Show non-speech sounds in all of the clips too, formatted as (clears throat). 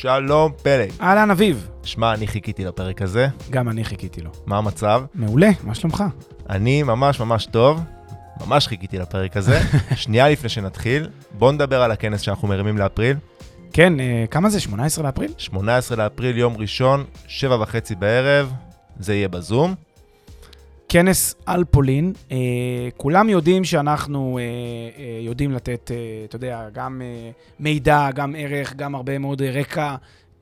שלום פלג. אהלן אביב, שמע, אני חיכיתי לפרק הזה. גם אני חיכיתי לו. מה המצב? מעולה, מה שלומך? אני ממש ממש טוב. ממש חיכיתי לפרק הזה. (laughs) שנייה לפני שנתחיל, בוא נדבר על הכנס שאנחנו מרימים לאפריל. כן, אה, כמה זה? 18 באפריל? 18 לאפריל, יום ראשון, שבע וחצי בערב, זה יהיה בזום. כנס על פולין. אה, כולם יודעים שאנחנו אה, אה, יודעים לתת, אה, אתה יודע, גם אה, מידע, גם ערך, גם הרבה מאוד רקע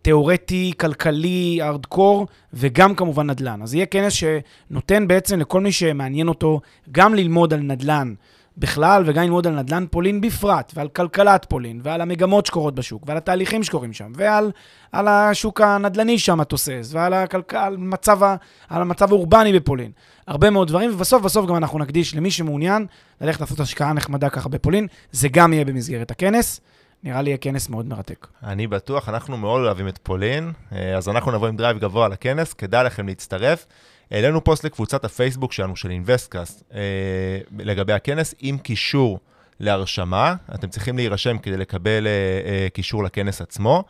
תיאורטי, כלכלי, ארדקור, וגם כמובן נדל"ן. אז יהיה כנס שנותן בעצם לכל מי שמעניין אותו גם ללמוד על נדל"ן בכלל, וגם ללמוד על נדל"ן פולין בפרט, ועל כלכלת פולין, ועל המגמות שקורות בשוק, ועל התהליכים שקורים שם, ועל על השוק הנדל"ני שם התוסס, ועל הכלכל, על מצב, ה- על המצב האורבני בפולין. הרבה מאוד דברים, ובסוף בסוף גם אנחנו נקדיש למי שמעוניין ללכת לעשות השקעה נחמדה ככה בפולין. זה גם יהיה במסגרת הכנס. נראה לי יהיה כנס מאוד מרתק. אני בטוח, אנחנו מאוד אוהבים את פולין, אה, אז אנחנו נבוא עם drive גבוה לכנס, כדאי לכם להצטרף. העלינו פוסט לקבוצת הפייסבוק שלנו, של אינוויסטקאסט, אה, לגבי הכנס, עם קישור להרשמה. אתם צריכים להירשם כדי לקבל אה, אה, קישור לכנס עצמו.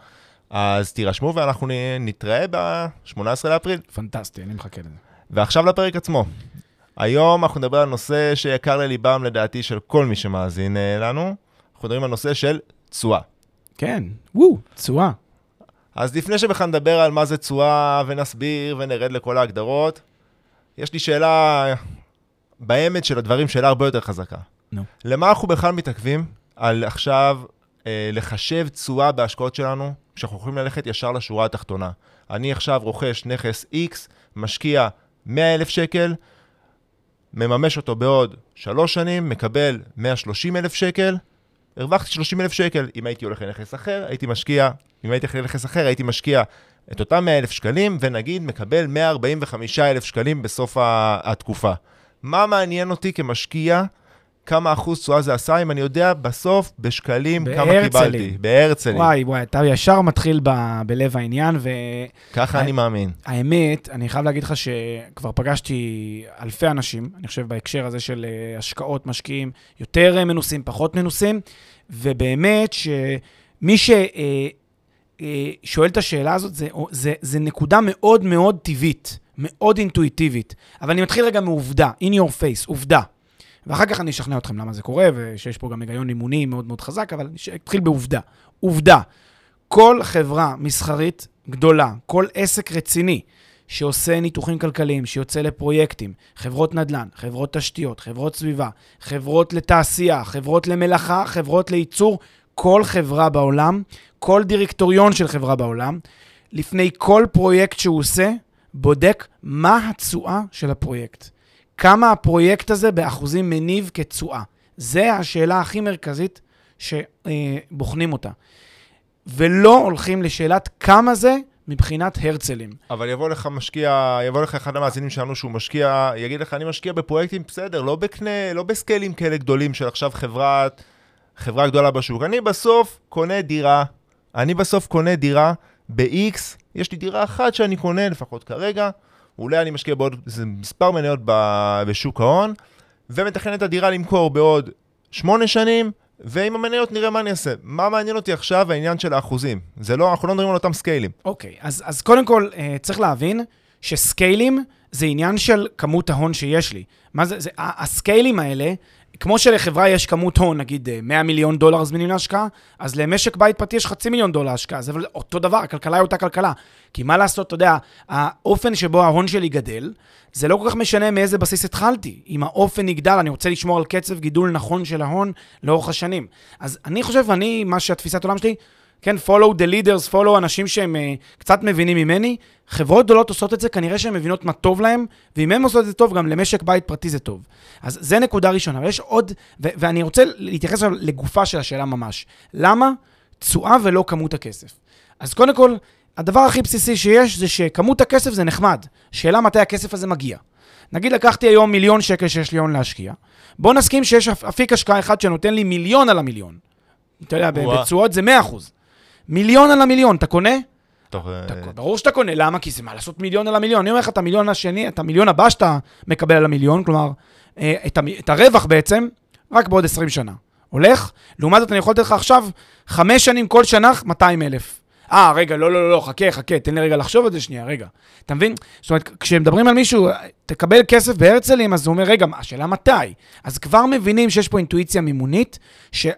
אז תירשמו ואנחנו נ- נתראה ב-18 לאפריל. פנטסטי, אני מחכה לזה. ועכשיו לפרק עצמו. היום אנחנו נדבר על נושא שיקר לליבם לדעתי של כל מי שמאזין אה, לנו. אנחנו מדברים על נושא של תשואה. כן, וואו, תשואה. אז לפני שבכלל נדבר על מה זה תשואה ונסביר ונרד לכל ההגדרות, יש לי שאלה באמת של הדברים, שאלה הרבה יותר חזקה. נו. למה אנחנו בכלל מתעכבים על עכשיו אה, לחשב תשואה בהשקעות שלנו, כשאנחנו יכולים ללכת ישר לשורה התחתונה? אני עכשיו רוכש נכס X, משקיע 100,000 שקל, מממש אותו בעוד שלוש שנים, מקבל 130,000 שקל, הרווחתי 30,000 שקל. אם הייתי הולך לנכס אחר, הייתי משקיע, אם הייתי הולך לנכס אחר, הייתי משקיע את אותם 100,000 שקלים, ונגיד מקבל 145,000 שקלים בסוף התקופה. מה מעניין אותי כמשקיע? כמה אחוז תשואה זה עשה, אם אני יודע בסוף בשקלים כמה. קיבלתי. בהרצלים. וואי, וואי, אתה ישר מתחיל ב- בלב העניין, ככה אה, אני מאמין. והאמת, אני חייב להגיד לך שכבר פגשתי אלפי אנשים, אני חושב בהקשר הזה של אה, השקעות משקיעים יותר אה, מנוסים, פחות מנוסים, ובאמת שמי ששואל את השאלה הזאת, זה, זה, זה נקודה מאוד מאוד טבעית, מאוד אינטואיטיבית. אבל אני מתחיל רגע מעובדה, in your face, עובדה. ואחר כך אני אשכנע אתכם למה זה קורה, ושיש פה גם היגיון אימוני מאוד מאוד חזק, אבל אני אתחיל בעובדה. עובדה, כל חברה מסחרית גדולה, כל עסק רציני שעושה ניתוחים כלכליים, שיוצא לפרויקטים, חברות נדל"ן, חברות תשתיות, חברות סביבה, חברות לתעשייה, חברות למלאכה, חברות לייצור, כל חברה בעולם, כל דירקטוריון של חברה בעולם, לפני כל פרויקט שהוא עושה, בודק מה התשואה של הפרויקט. כמה הפרויקט הזה באחוזים מניב כתשואה. זה השאלה הכי מרכזית שבוחנים אותה. ולא הולכים לשאלת כמה זה מבחינת הרצלים. אבל יבוא לך משקיע, יבוא לך אחד המאזינים שלנו שהוא משקיע, יגיד לך, אני משקיע בפרויקטים, בסדר, לא בקנה, לא בסקיילים כאלה גדולים של עכשיו חברת, חברה גדולה בשוק. אני בסוף קונה דירה, אני בסוף קונה דירה ב-X, יש לי דירה אחת שאני קונה, לפחות כרגע, אולי אני משקיע בעוד מספר מניות בשוק ההון, ומתכנן את הדירה למכור בעוד שמונה שנים, ועם המניות נראה מה אני אעשה. מה מעניין אותי עכשיו העניין של האחוזים? זה לא, אנחנו לא מדברים על אותם סקיילים. אוקיי, אז, אז קודם כל, אה, צריך להבין שסקיילים זה עניין של כמות ההון שיש לי. מה זה, זה הסקיילים האלה, כמו שלחברה יש כמות הון, נגיד אה, 100 מיליון דולר זמינים להשקעה, אז למשק בית פרטי יש חצי מיליון דולר השקעה. זה אותו דבר, הכלכלה היא אותה כלכלה. כי מה לעשות, אתה יודע, האופן שבו ההון שלי גדל, זה לא כל כך משנה מאיזה בסיס התחלתי. אם האופן יגדל, אני רוצה לשמור על קצב גידול נכון של ההון לאורך השנים. אז אני חושב, אני, מה שהתפיסת עולם שלי, כן, follow the leaders, follow אנשים שהם uh, קצת מבינים ממני. חברות גדולות עושות את זה, כנראה שהן מבינות מה טוב להן, ואם הן עושות את זה טוב, גם למשק בית פרטי זה טוב. אז זה נקודה ראשונה. אבל יש עוד, ו- ואני רוצה להתייחס לגופה של השאלה ממש. למה תשואה ולא כמות הכסף? אז קודם כל, הדבר הכי בסיסי שיש זה שכמות הכסף זה נחמד. שאלה מתי הכסף הזה מגיע. נגיד לקחתי היום מיליון שקל שיש לי הון להשקיע, בוא נסכים שיש אפיק השקעה אחד שנותן לי מיליון על המיליון. אתה יודע, בתשואות זה 100 אחוז. מיליון על המיליון, אתה קונה? תוך... אתה, ברור שאתה קונה, למה? כי זה מה לעשות מיליון על המיליון. אני אומר לך, את המיליון השני, את המיליון הבא שאתה מקבל על המיליון, כלומר, אה, את הרווח בעצם, רק בעוד 20 שנה. הולך? לעומת זאת, אני יכול לתת לך עכשיו, חמש שנים כל שנה, 200 אלף. אה, רגע, לא, לא, לא, לא, חכה, חכה, תן לי רגע לחשוב על זה שנייה, רגע. אתה מבין? זאת אומרת, כשמדברים על מישהו, תקבל כסף בהרצלים, אז הוא אומר, רגע, השאלה מתי? אז כבר מבינים שיש פה אינטואיציה מימונית,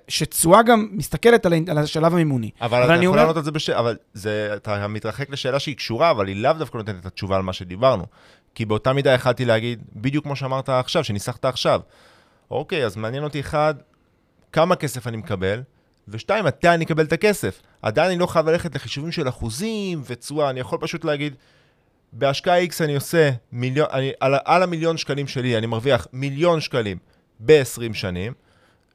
שתשואה גם מסתכלת על, על השלב המימוני. אבל, אבל אתה יכול אומר... לענות על זה בשאלה, אבל זה, אתה מתרחק לשאלה שהיא קשורה, אבל היא לאו דווקא נותנת את התשובה על מה שדיברנו. כי באותה מידה יכלתי להגיד, בדיוק כמו שאמרת עכשיו, שניסחת עכשיו. אוקיי, אז מעניין אותי אחד, כמה כסף אני מקבל, ושתיים, מתי אני אקבל את הכסף. עדיין אני לא חייב ללכת לחישובים של אחוזים ותשואה, אני יכול פשוט להגיד, בהשקעה X אני עושה מיליון, אני, על, על המיליון שקלים שלי אני מרוויח מיליון שקלים ב-20 שנים,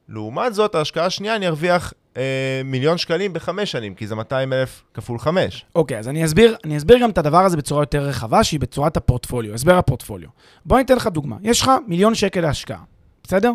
לעומת זאת, ההשקעה השנייה אני ארוויח אה, מיליון שקלים בחמש שנים, כי זה 200 אלף כפול חמש. אוקיי, אז אני אסביר, אני אסביר גם את הדבר הזה בצורה יותר רחבה, שהיא בצורת הפורטפוליו, הסבר הפורטפוליו. בוא ניתן לך דוגמה. יש לך מיליון שקל להשקעה, בסדר?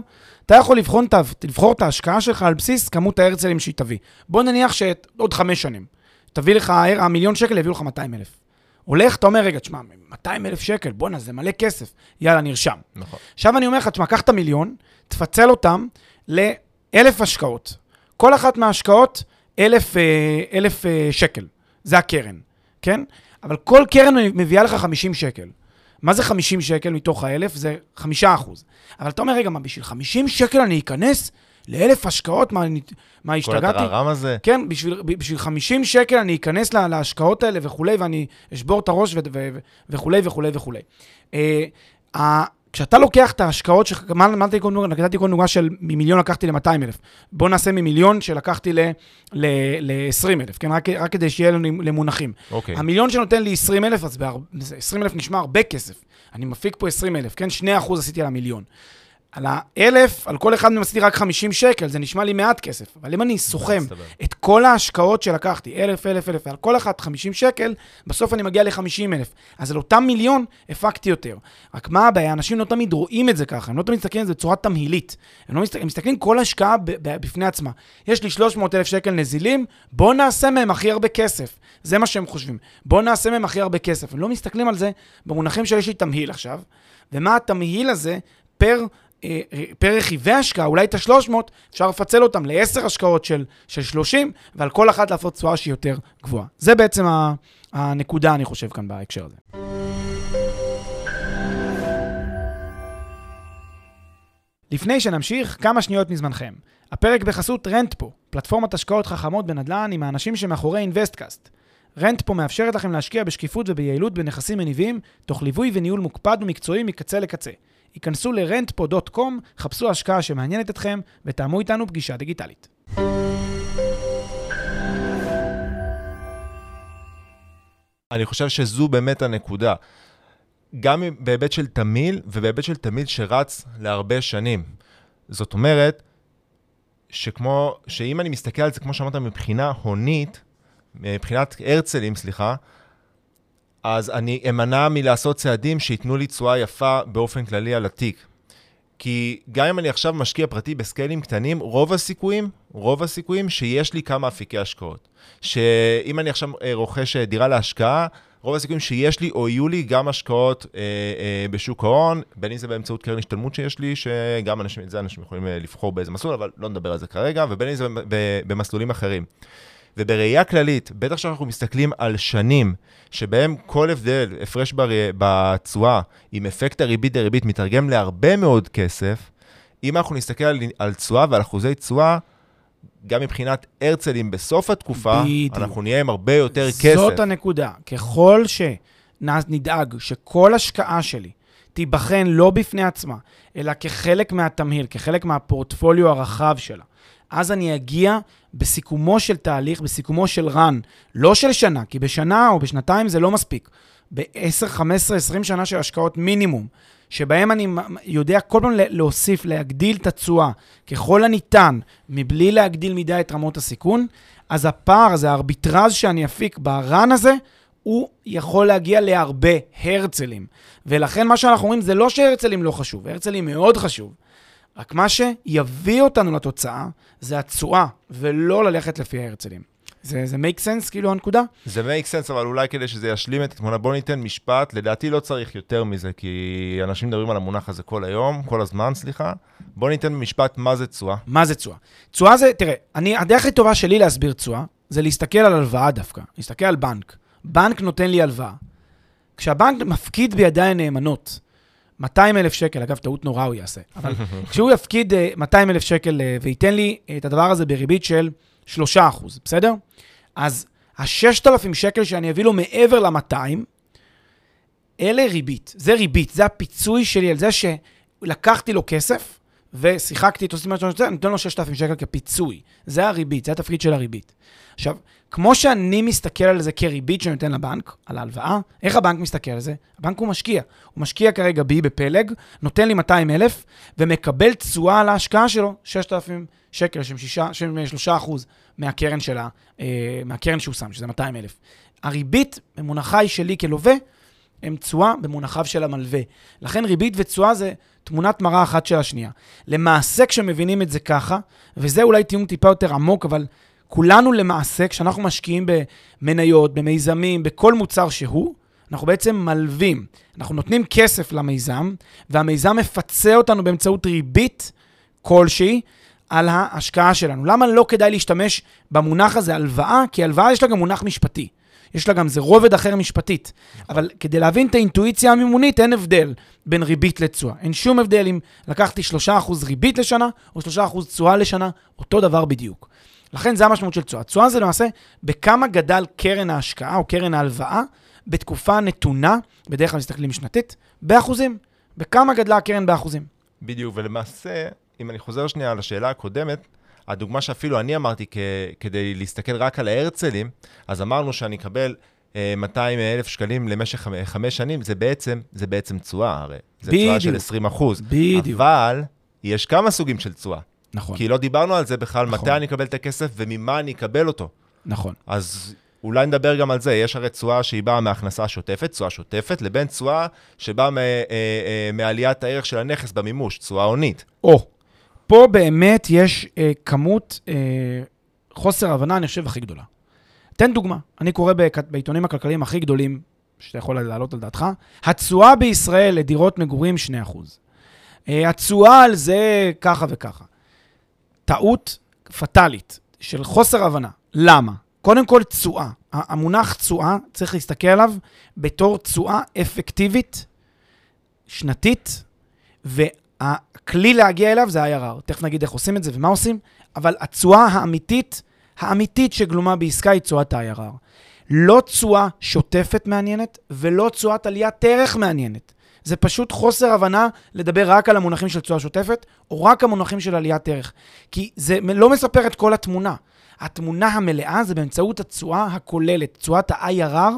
אתה יכול לבחון, לבחור את ההשקעה שלך על בסיס כמות ההרצלים שהיא תביא. בוא נניח שעוד חמש שנים, תביא לך, המיליון שקל יביאו לך 200 אלף. הולך, אתה אומר, רגע, תשמע, 200 אלף שקל, בואנה, זה מלא כסף. יאללה, נרשם. נכון. עכשיו אני אומר לך, תשמע, קח את המיליון, תפצל אותם לאלף השקעות. כל אחת מההשקעות, אלף, אה, אלף אה, שקל. זה הקרן, כן? אבל כל קרן מביאה לך 50 שקל. מה זה 50 שקל מתוך האלף? זה 5 אחוז. אבל אתה אומר, רגע, מה, בשביל 50 שקל אני אכנס לאלף השקעות? מה, מה השתגעתי? כל הטררם הזה? כן, בשביל, בשביל 50 שקל אני אכנס לה, להשקעות האלה וכולי, ואני אשבור את הראש ו- ו- ו- וכולי וכולי וכולי. Uh, כשאתה לוקח את ההשקעות שלך, מה נתתי כל דוגמה של ממיליון לקחתי ל-200 אלף. בוא נעשה ממיליון שלקחתי ל-20 אלף, כן? רק, רק כדי שיהיה לנו למונחים. אוקיי. המיליון שנותן לי 20 אלף, אז 20 אלף נשמע הרבה כסף. אני מפיק פה 20 אלף, כן? 2 אחוז עשיתי על המיליון. על האלף, על כל אחד מהם עשיתי רק 50 שקל, זה נשמע לי מעט כסף. אבל אם אני סוכם את כל ההשקעות שלקחתי, אלף, אלף, אלף, ועל כל אחת 50 שקל, בסוף אני מגיע ל-50 אלף. אז על אותם מיליון הפקתי יותר. רק מה הבעיה? אנשים לא תמיד רואים את זה ככה, הם לא תמיד מסתכלים על זה בצורה תמהילית. הם, לא מסתכל, הם מסתכלים כל השקעה בפני עצמה. יש לי 300 אלף שקל נזילים, בואו נעשה מהם הכי הרבה כסף. זה מה שהם חושבים. בואו נעשה מהם הכי הרבה כסף. הם לא מסתכלים על זה במונחים שיש לי תמהיל עכשיו, ומה התמהיל הזה פר פר רכיבי השקעה, אולי את ה-300, אפשר לפצל אותם ל-10 השקעות של, של 30, ועל כל אחת לעשות תשואה שהיא יותר גבוהה. זה בעצם הנקודה, אני חושב, כאן בהקשר הזה. לפני שנמשיך, כמה שניות מזמנכם. הפרק בחסות רנטפו, פלטפורמת השקעות חכמות בנדל"ן עם האנשים שמאחורי אינוויסטקאסט. רנטפו מאפשרת לכם להשקיע בשקיפות וביעילות בנכסים מניבים, תוך ליווי וניהול מוקפד ומקצועי מקצה לקצה. היכנסו ל-rentpo.com, חפשו השקעה שמעניינת אתכם ותאמו איתנו פגישה דיגיטלית. אני חושב שזו באמת הנקודה. גם בהיבט של תמיל ובהיבט של תמיל שרץ להרבה שנים. זאת אומרת, שכמו, שאם אני מסתכל על זה, כמו שאמרת, מבחינה הונית, מבחינת הרצלים, סליחה, אז אני אמנע מלעשות צעדים שייתנו לי תשואה יפה באופן כללי על התיק. כי גם אם אני עכשיו משקיע פרטי בסקיילים קטנים, רוב הסיכויים, רוב הסיכויים שיש לי כמה אפיקי השקעות. שאם אני עכשיו אה, רוכש אה, דירה להשקעה, רוב הסיכויים שיש לי או יהיו לי גם השקעות אה, אה, בשוק ההון, בין אם זה באמצעות קרן השתלמות שיש לי, שגם אנשים, את זה אנשים יכולים אה, לבחור באיזה מסלול, אבל לא נדבר על זה כרגע, ובין אם זה במסלולים אחרים. ובראייה כללית, בטח שאנחנו מסתכלים על שנים שבהם כל הבדל, הפרש בתשואה, עם אפקט הריבית דריבית, מתרגם להרבה מאוד כסף, אם אנחנו נסתכל על תשואה ועל אחוזי תשואה, גם מבחינת הרצלים בסוף התקופה, בדיוק. אנחנו נהיה עם הרבה יותר זאת כסף. זאת הנקודה. ככל שנדאג שכל השקעה שלי תיבחן לא בפני עצמה, אלא כחלק מהתמהיל, כחלק מהפורטפוליו הרחב שלה, אז אני אגיע בסיכומו של תהליך, בסיכומו של run, לא של שנה, כי בשנה או בשנתיים זה לא מספיק. ב-10, 15, 20 שנה של השקעות מינימום, שבהם אני יודע כל פעם להוסיף, להגדיל את התשואה ככל הניתן, מבלי להגדיל מדי את רמות הסיכון, אז הפער הזה, הארביטרז שאני אפיק ברן הזה, הוא יכול להגיע להרבה הרצלים. ולכן מה שאנחנו אומרים זה לא שהרצלים לא חשוב, הרצלים מאוד חשוב. רק מה שיביא אותנו לתוצאה זה התשואה, ולא ללכת לפי ההרצלים. זה, זה make sense, כאילו, הנקודה? זה make sense, אבל אולי כדי שזה ישלים את התמונה, בוא ניתן משפט, לדעתי לא צריך יותר מזה, כי אנשים מדברים על המונח הזה כל היום, כל הזמן, סליחה. בוא ניתן משפט מה זה תשואה. מה זה תשואה? תשואה זה, תראה, אני, הדרך הכי טובה שלי להסביר תשואה, זה להסתכל על הלוואה דווקא, להסתכל על בנק. בנק נותן לי הלוואה. כשהבנק מפקיד בידיי נאמנות 200 אלף שקל, אגב, טעות נורא הוא יעשה, אבל כשהוא יפקיד 200 אה, אלף שקל אה, וייתן לי את הדבר הזה בריבית של 3 בסדר? אז ה-6,000 שקל שאני אביא לו מעבר ל-200, אלה ריבית. זה ריבית, זה הפיצוי שלי על זה שלקחתי לו כסף ושיחקתי איתו, אומרת שאני נותן לו 6,000 שקל כפיצוי. זה הריבית, זה התפקיד של הריבית. עכשיו, כמו שאני מסתכל על זה כריבית שאני נותן לבנק, על ההלוואה, איך הבנק מסתכל על זה? הבנק הוא משקיע. הוא משקיע כרגע בי בפלג, נותן לי 200 אלף, ומקבל תשואה על ההשקעה שלו, 6,000 שקל, שהם 3 אחוז מהקרן שלה, אה, מהקרן שהוא שם, שזה 200 אלף. הריבית במונחה היא שלי כלווה, הם תשואה במונחיו של המלווה. לכן ריבית ותשואה זה תמונת מראה אחת של השנייה. למעשה, כשמבינים את זה ככה, וזה אולי טיעון טיפה יותר עמוק, אבל כולנו למעשה, כשאנחנו משקיעים במניות, במיזמים, בכל מוצר שהוא, אנחנו בעצם מלווים. אנחנו נותנים כסף למיזם, והמיזם מפצה אותנו באמצעות ריבית כלשהי על ההשקעה שלנו. למה לא כדאי להשתמש במונח הזה הלוואה? כי הלוואה יש לה גם מונח משפטי. יש לה גם, זה רובד אחר משפטית. אבל כדי להבין את האינטואיציה המימונית, אין הבדל בין ריבית לתשואה. אין שום הבדל אם לקחתי 3% ריבית לשנה או 3% תשואה לשנה, אותו דבר בדיוק. לכן זה המשמעות של תשואה. תשואה זה למעשה בכמה גדל קרן ההשקעה או קרן ההלוואה בתקופה נתונה, בדרך כלל מסתכלים שנתית, באחוזים. בכמה גדלה הקרן באחוזים. בדיוק, ולמעשה, אם אני חוזר שנייה לשאלה הקודמת, הדוגמה שאפילו אני אמרתי כ- כדי להסתכל רק על ההרצלים, אז אמרנו שאני אקבל 200 אה, אלף שקלים למשך חמש שנים, זה בעצם, זה בעצם תשואה הרי. זה תשואה של 20 אחוז. בדיוק. אבל יש כמה סוגים של תשואה. נכון. כי לא דיברנו על זה בכלל, נכון. מתי אני אקבל את הכסף וממה אני אקבל אותו. נכון. אז אולי נדבר גם על זה, יש הרי תשואה שהיא באה מהכנסה שוטפת, תשואה שוטפת, לבין תשואה שבאה אה, אה, מעליית הערך של הנכס במימוש, תשואה הונית. או, פה באמת יש אה, כמות אה, חוסר הבנה, אני חושב, הכי גדולה. תן דוגמה, אני קורא בעיתונים הכלכליים הכי גדולים שאתה יכול להעלות על דעתך, התשואה בישראל לדירות מגורים 2%. אה, התשואה על זה ככה וככה. טעות פטאלית של חוסר הבנה. למה? קודם כל, תשואה. המונח תשואה, צריך להסתכל עליו בתור תשואה אפקטיבית, שנתית, והכלי להגיע אליו זה ה-IRR. תכף נגיד איך עושים את זה ומה עושים, אבל התשואה האמיתית, האמיתית שגלומה בעסקה היא תשואת ה-IRR. לא תשואה שוטפת מעניינת ולא תשואת עליית ערך מעניינת. זה פשוט חוסר הבנה לדבר רק על המונחים של תשואה שוטפת, או רק המונחים של עליית ערך. כי זה לא מספר את כל התמונה. התמונה המלאה זה באמצעות התשואה הכוללת, תשואת ה-IRR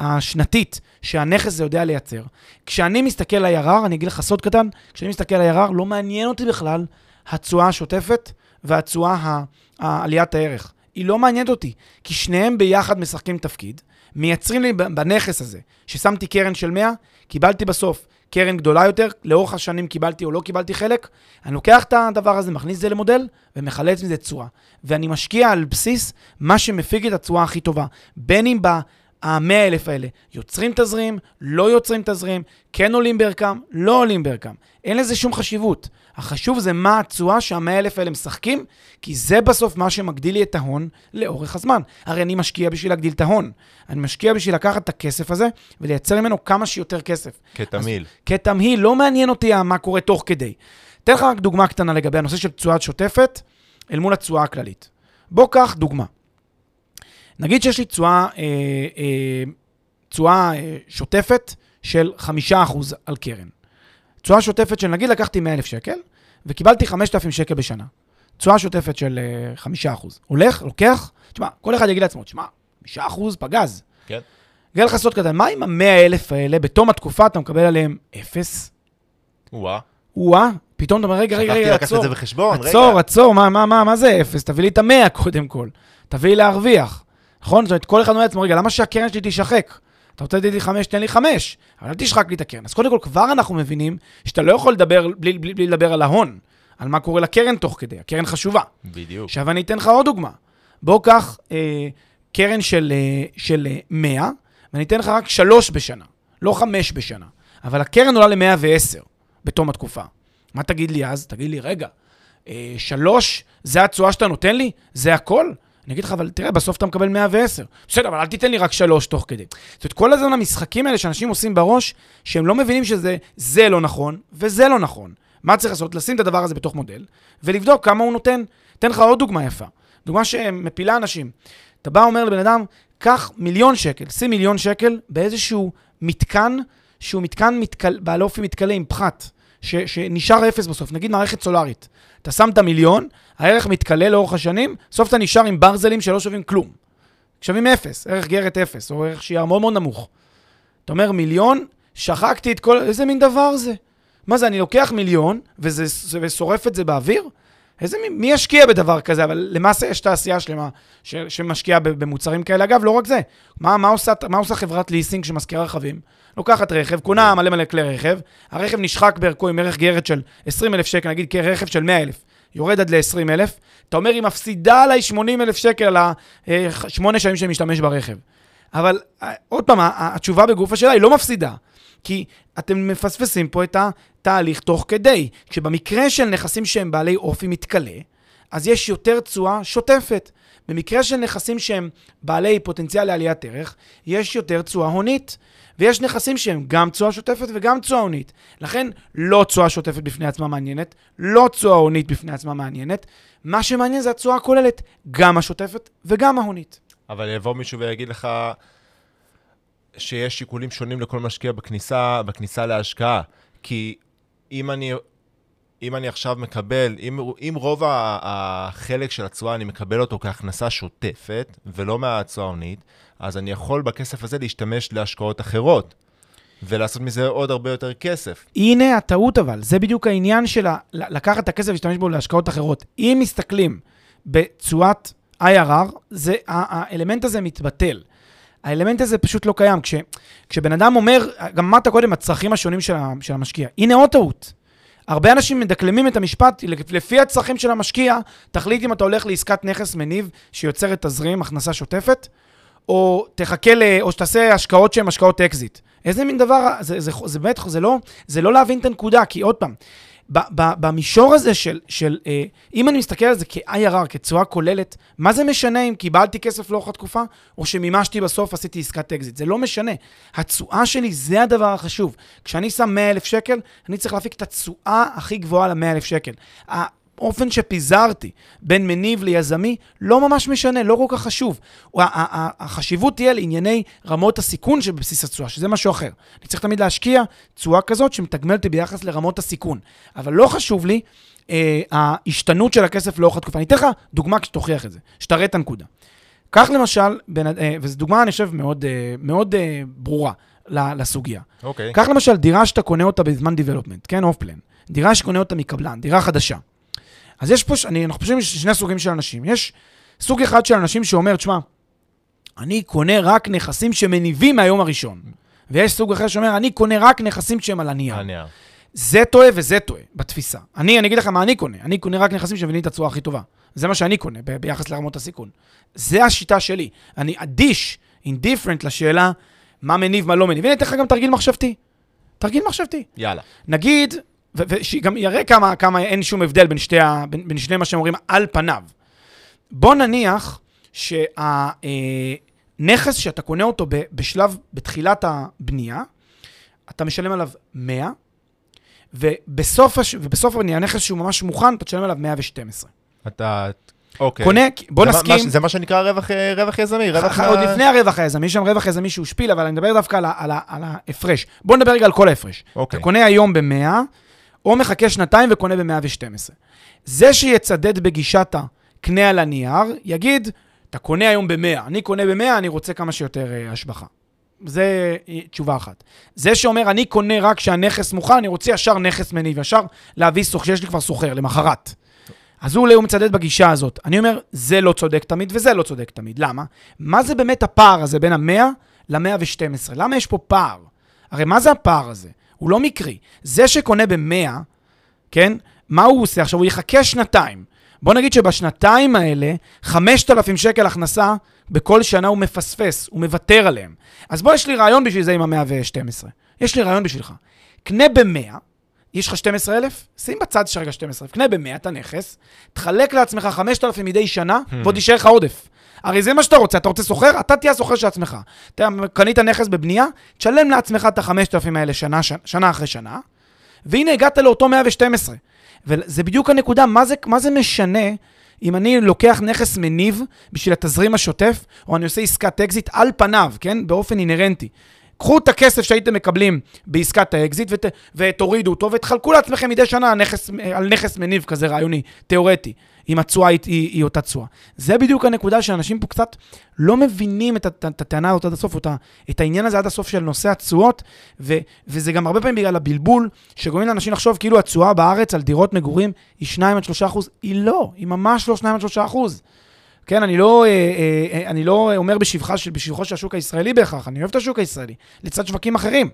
השנתית שהנכס הזה יודע לייצר. כשאני מסתכל על IRR, אני אגיד לך סוד קטן, כשאני מסתכל על IRR, לא מעניין אותי בכלל התשואה השוטפת והתשואה, עליית הערך. היא לא מעניינת אותי, כי שניהם ביחד משחקים תפקיד, מייצרים לי בנכס הזה, ששמתי קרן של 100, קיבלתי בסוף קרן גדולה יותר, לאורך השנים קיבלתי או לא קיבלתי חלק, אני לוקח את הדבר הזה, מכניס את זה למודל, ומחלץ מזה תשואה. ואני משקיע על בסיס מה שמפיק את התשואה הכי טובה. בין אם ב-100 אלף האלה יוצרים תזרים, לא יוצרים תזרים, כן עולים בערכם, לא עולים בערכם. אין לזה שום חשיבות. החשוב זה מה התשואה שהמאה אלף האלה משחקים, כי זה בסוף מה שמגדיל לי את ההון לאורך הזמן. הרי אני משקיע בשביל להגדיל את ההון. אני משקיע בשביל לקחת את הכסף הזה ולייצר ממנו כמה שיותר כסף. כתמהיל. כתמהיל, לא מעניין אותי מה קורה תוך כדי. אתן לך רק דוגמה קטנה לגבי הנושא של תשואה שוטפת אל מול התשואה הכללית. בוא קח דוגמה. נגיד שיש לי תשואה, אה, אה, תשואה אה, שוטפת של 5% על קרן. תשואה שוטפת של נגיד לקחתי 100,000 שקל וקיבלתי 5,000 שקל בשנה. תשואה שוטפת של אה, 5%. הולך, לוקח, תשמע, כל אחד יגיד לעצמו, תשמע, 5% פגז. כן. אגלה לך סוד קטן, מה עם ה-100 אלף האלה, בתום התקופה אתה מקבל עליהם אפס? וואה. וואה, פתאום אתה אומר, רגע, רגע, שכחתי רגע, לקחת את עצור. זה בחשבון, רגע. עצור, עצור, מה, מה, מה, מה זה אפס? תביא לי את המאה קודם כל. תביא לי להרוויח. נכון? זאת אומרת, כל אחד אומר לעצמו, רגע, למה שהקרן שלי תישחק? אתה רוצה לתת לי חמש, תן לי חמש, אבל אל תשחק לי את הקרן. אז קודם כל, כבר אנחנו מבינים שאתה לא יכול לדבר בלי, בלי, בלי לדבר על ההון, על מה קורה לקרן תוך כדי. הקרן חשובה. בדיוק. עכשיו אני אתן לך עוד דוגמה. בוא קח אה, קרן של, אה, של אה, 100, ואני אתן לך רק 3 בשנה, לא 5 בשנה. אבל הקרן עולה ל-110 בתום התקופה. מה תגיד לי אז? תגיד לי, רגע, אה, 3 זה התשואה שאתה נותן לי? זה הכל? אני אגיד לך, אבל תראה, בסוף אתה מקבל 110. בסדר, אבל אל תיתן לי רק 3 תוך כדי. זאת אומרת, כל הזמן המשחקים האלה שאנשים עושים בראש, שהם לא מבינים שזה זה לא נכון וזה לא נכון. מה צריך לעשות? לשים את הדבר הזה בתוך מודל, ולבדוק כמה הוא נותן. אתן לך עוד דוגמה יפה. דוגמה שמפילה אנשים. אתה בא אומר לבן אדם, קח מיליון שקל, שים מיליון שקל באיזשהו מתקן, שהוא מתקן מתקל, בעל אופי מתכלה עם פחת, ש, שנשאר אפס בסוף, נגיד מערכת סולארית. אתה שם את המיליון, הערך מתכלה לאורך השנים, בסוף אתה נשאר עם ברזלים שלא שווים כלום. שווים אפס, ערך גרת אפס, או ערך שיער מאוד מאוד נמוך. אתה אומר מיליון, שחקתי את כל... איזה מין דבר זה? מה זה, אני לוקח מיליון וזה, ושורף את זה באוויר? איזה, מי- ישקיע בדבר כזה? אבל למעשה יש תעשייה שלמה ש, שמשקיעה במוצרים כאלה. אגב, לא רק זה. מה, מה, עושה, מה עושה חברת ליסינג שמזכירה רכבים? לוקחת רכב, קונה מלא מלא כלי רכב, הרכב נשחק בערכו עם ערך גרת של 20,000 שקל, נגיד כרכב של 100,000, יורד עד ל-20,000, אתה אומר, היא מפסידה עליי 80,000 שקל על השמונה שנים שאני משתמש ברכב. אבל אה, עוד פעם, התשובה בגוף השאלה היא לא מפסידה. כי אתם מפספסים פה את התהליך תוך כדי. כשבמקרה של נכסים שהם בעלי אופי מתכלה, אז יש יותר תשואה שוטפת. במקרה של נכסים שהם בעלי פוטנציאל לעליית ערך, יש יותר תשואה הונית. ויש נכסים שהם גם תשואה שוטפת וגם תשואה הונית. לכן, לא תשואה שוטפת בפני עצמה מעניינת, לא תשואה הונית בפני עצמה מעניינת. מה שמעניין זה התשואה הכוללת, גם השוטפת וגם ההונית. אבל יבוא מישהו ויגיד לך שיש שיקולים שונים לכל משקיע בכניסה, בכניסה להשקעה. כי אם אני, אם אני עכשיו מקבל, אם, אם רוב החלק של התשואה, אני מקבל אותו כהכנסה שוטפת, ולא מהתשואה ההונית, אז אני יכול בכסף הזה להשתמש להשקעות אחרות, ולעשות מזה עוד הרבה יותר כסף. הנה הטעות אבל, זה בדיוק העניין של לקחת את הכסף ולהשתמש בו להשקעות אחרות. אם מסתכלים בתשואת IRR, זה, האלמנט הזה מתבטל. האלמנט הזה פשוט לא קיים. כש, כשבן אדם אומר, גם אמרת קודם, הצרכים השונים של, של המשקיע. הנה עוד טעות. הרבה אנשים מדקלמים את המשפט, לפי הצרכים של המשקיע, תחליט אם אתה הולך לעסקת נכס מניב שיוצרת תזרים, הכנסה שוטפת, או תחכה ל... או שתעשה השקעות שהן השקעות אקזיט. איזה מין דבר, זה, זה, זה באמת, זה לא, זה לא להבין את הנקודה, כי עוד פעם, ב, ב, במישור הזה של, של אה, אם אני מסתכל על זה כ-IRR, כתשואה כוללת, מה זה משנה אם קיבלתי כסף לאורך התקופה, או שמימשתי בסוף, עשיתי עסקת אקזיט? זה לא משנה. התשואה שלי זה הדבר החשוב. כשאני שם 100 אלף שקל, אני צריך להפיק את התשואה הכי גבוהה ל-100 אלף שקל. האופן שפיזרתי בין מניב ליזמי לא ממש משנה, לא כל כך חשוב. החשיבות תהיה לענייני רמות הסיכון שבבסיס התשואה, שזה משהו אחר. אני צריך תמיד להשקיע תשואה כזאת שמתגמלת ביחס לרמות הסיכון. אבל לא חשוב לי אה, ההשתנות של הכסף לאורך התקופה. אני אתן לך דוגמה שתוכיח את זה, שתראה את הנקודה. קח למשל, בין, אה, וזו דוגמה, אני חושב, מאוד, אה, מאוד אה, ברורה לסוגיה. אוקיי. קח למשל דירה שאתה קונה אותה בזמן development, כן, off plan. דירה שקונה אותה מקבלן, דירה חדשה. אז יש פה, אני, אנחנו חושבים שיש שני סוגים של אנשים. יש סוג אחד של אנשים שאומר, תשמע, אני קונה רק נכסים שמניבים מהיום הראשון. ויש סוג אחר שאומר, אני קונה רק נכסים שהם על הנייר. הנייר. זה טועה וזה טועה בתפיסה. אני, אני אגיד לך מה אני קונה. אני קונה רק נכסים שמניבים את התשואה הכי טובה. זה מה שאני קונה ב- ביחס לרמות הסיכון. זה השיטה שלי. אני אדיש, אינדיפרנט לשאלה מה מניב, מה לא מניב. הנה, אתן לך גם תרגיל מחשבתי. תרגיל מחשבתי. יאללה. נגיד, ושגם יראה כמה, כמה אין שום הבדל בין, שתי ה, בין, בין שני מה שהם אומרים על פניו. בוא נניח שהנכס שאתה קונה אותו בשלב, בתחילת הבנייה, אתה משלם עליו 100, ובסוף, הש... ובסוף הבנייה, נכס שהוא ממש מוכן, אתה תשלם עליו 112. אתה... אוקיי. קונה, בוא זה נסכים, מה- זה מה שנקרא רווח, אה, רווח יזמי, רווח... ח- עוד לפני הרווח היזמי, יש שם רווח יזמי שהוא שפיל, אבל אני מדבר דווקא על, ה- על, ה- על ההפרש. בוא נדבר רגע על כל ההפרש. אוקיי. אתה קונה היום ב-100, או מחכה שנתיים וקונה ב-112. זה שיצדד בגישת הקנה על הנייר, יגיד, אתה קונה היום ב-100, אני קונה ב-100, אני רוצה כמה שיותר uh, השבחה. זה אה, תשובה אחת. זה שאומר, אני קונה רק כשהנכס מוכן, אני רוצה ישר נכס מניב, ישר להביא סוחר, שיש לי כבר סוחר, למחרת. אז הוא הוא מצדד בגישה הזאת. אני אומר, זה לא צודק תמיד וזה לא צודק תמיד. למה? מה זה באמת הפער הזה בין ה-100 ל-112? למה יש פה פער? הרי מה זה הפער הזה? הוא לא מקרי. זה שקונה ב-100, כן? מה הוא עושה עכשיו? הוא יחכה שנתיים. בוא נגיד שבשנתיים האלה, 5,000 שקל הכנסה בכל שנה הוא מפספס, הוא מוותר עליהם. אז בוא, יש לי רעיון בשביל זה עם ה-112. יש לי רעיון בשבילך. קנה ב-100, יש לך 12,000? שים בצד שרגע 12,000. קנה ב-100 את הנכס, תחלק לעצמך 5,000 מדי שנה, hmm. ועוד יישאר לך עודף. הרי זה מה שאתה רוצה, אתה רוצה סוחר? אתה תהיה הסוחר של עצמך. אתה קנית נכס בבנייה, תשלם לעצמך את ה-5,000 האלה שנה, שנה, אחרי שנה, והנה הגעת לאותו 112. וזה בדיוק הנקודה, מה זה, מה זה משנה אם אני לוקח נכס מניב בשביל התזרים השוטף, או אני עושה עסקת אקזיט על פניו, כן? באופן אינהרנטי. קחו את הכסף שהייתם מקבלים בעסקת האקזיט ות, ותורידו אותו ותחלקו לעצמכם מדי שנה נכס, על נכס מניב כזה רעיוני, תיאורטי, אם התשואה היא, היא, היא אותה תשואה. זה בדיוק הנקודה שאנשים פה קצת לא מבינים את, הטענה הזאת עד הסוף, את, את העניין הזה עד הסוף של נושא התשואות, וזה גם הרבה פעמים בגלל הבלבול, שגורמים לאנשים לחשוב כאילו התשואה בארץ על דירות מגורים היא 2 3 אחוז, היא לא, היא ממש לא 2 3 אחוז. כן, אני לא, אה, אה, אה, אני לא אומר בשבחה של, בשבחו של השוק הישראלי בהכרח, אני אוהב את השוק הישראלי, לצד שווקים אחרים.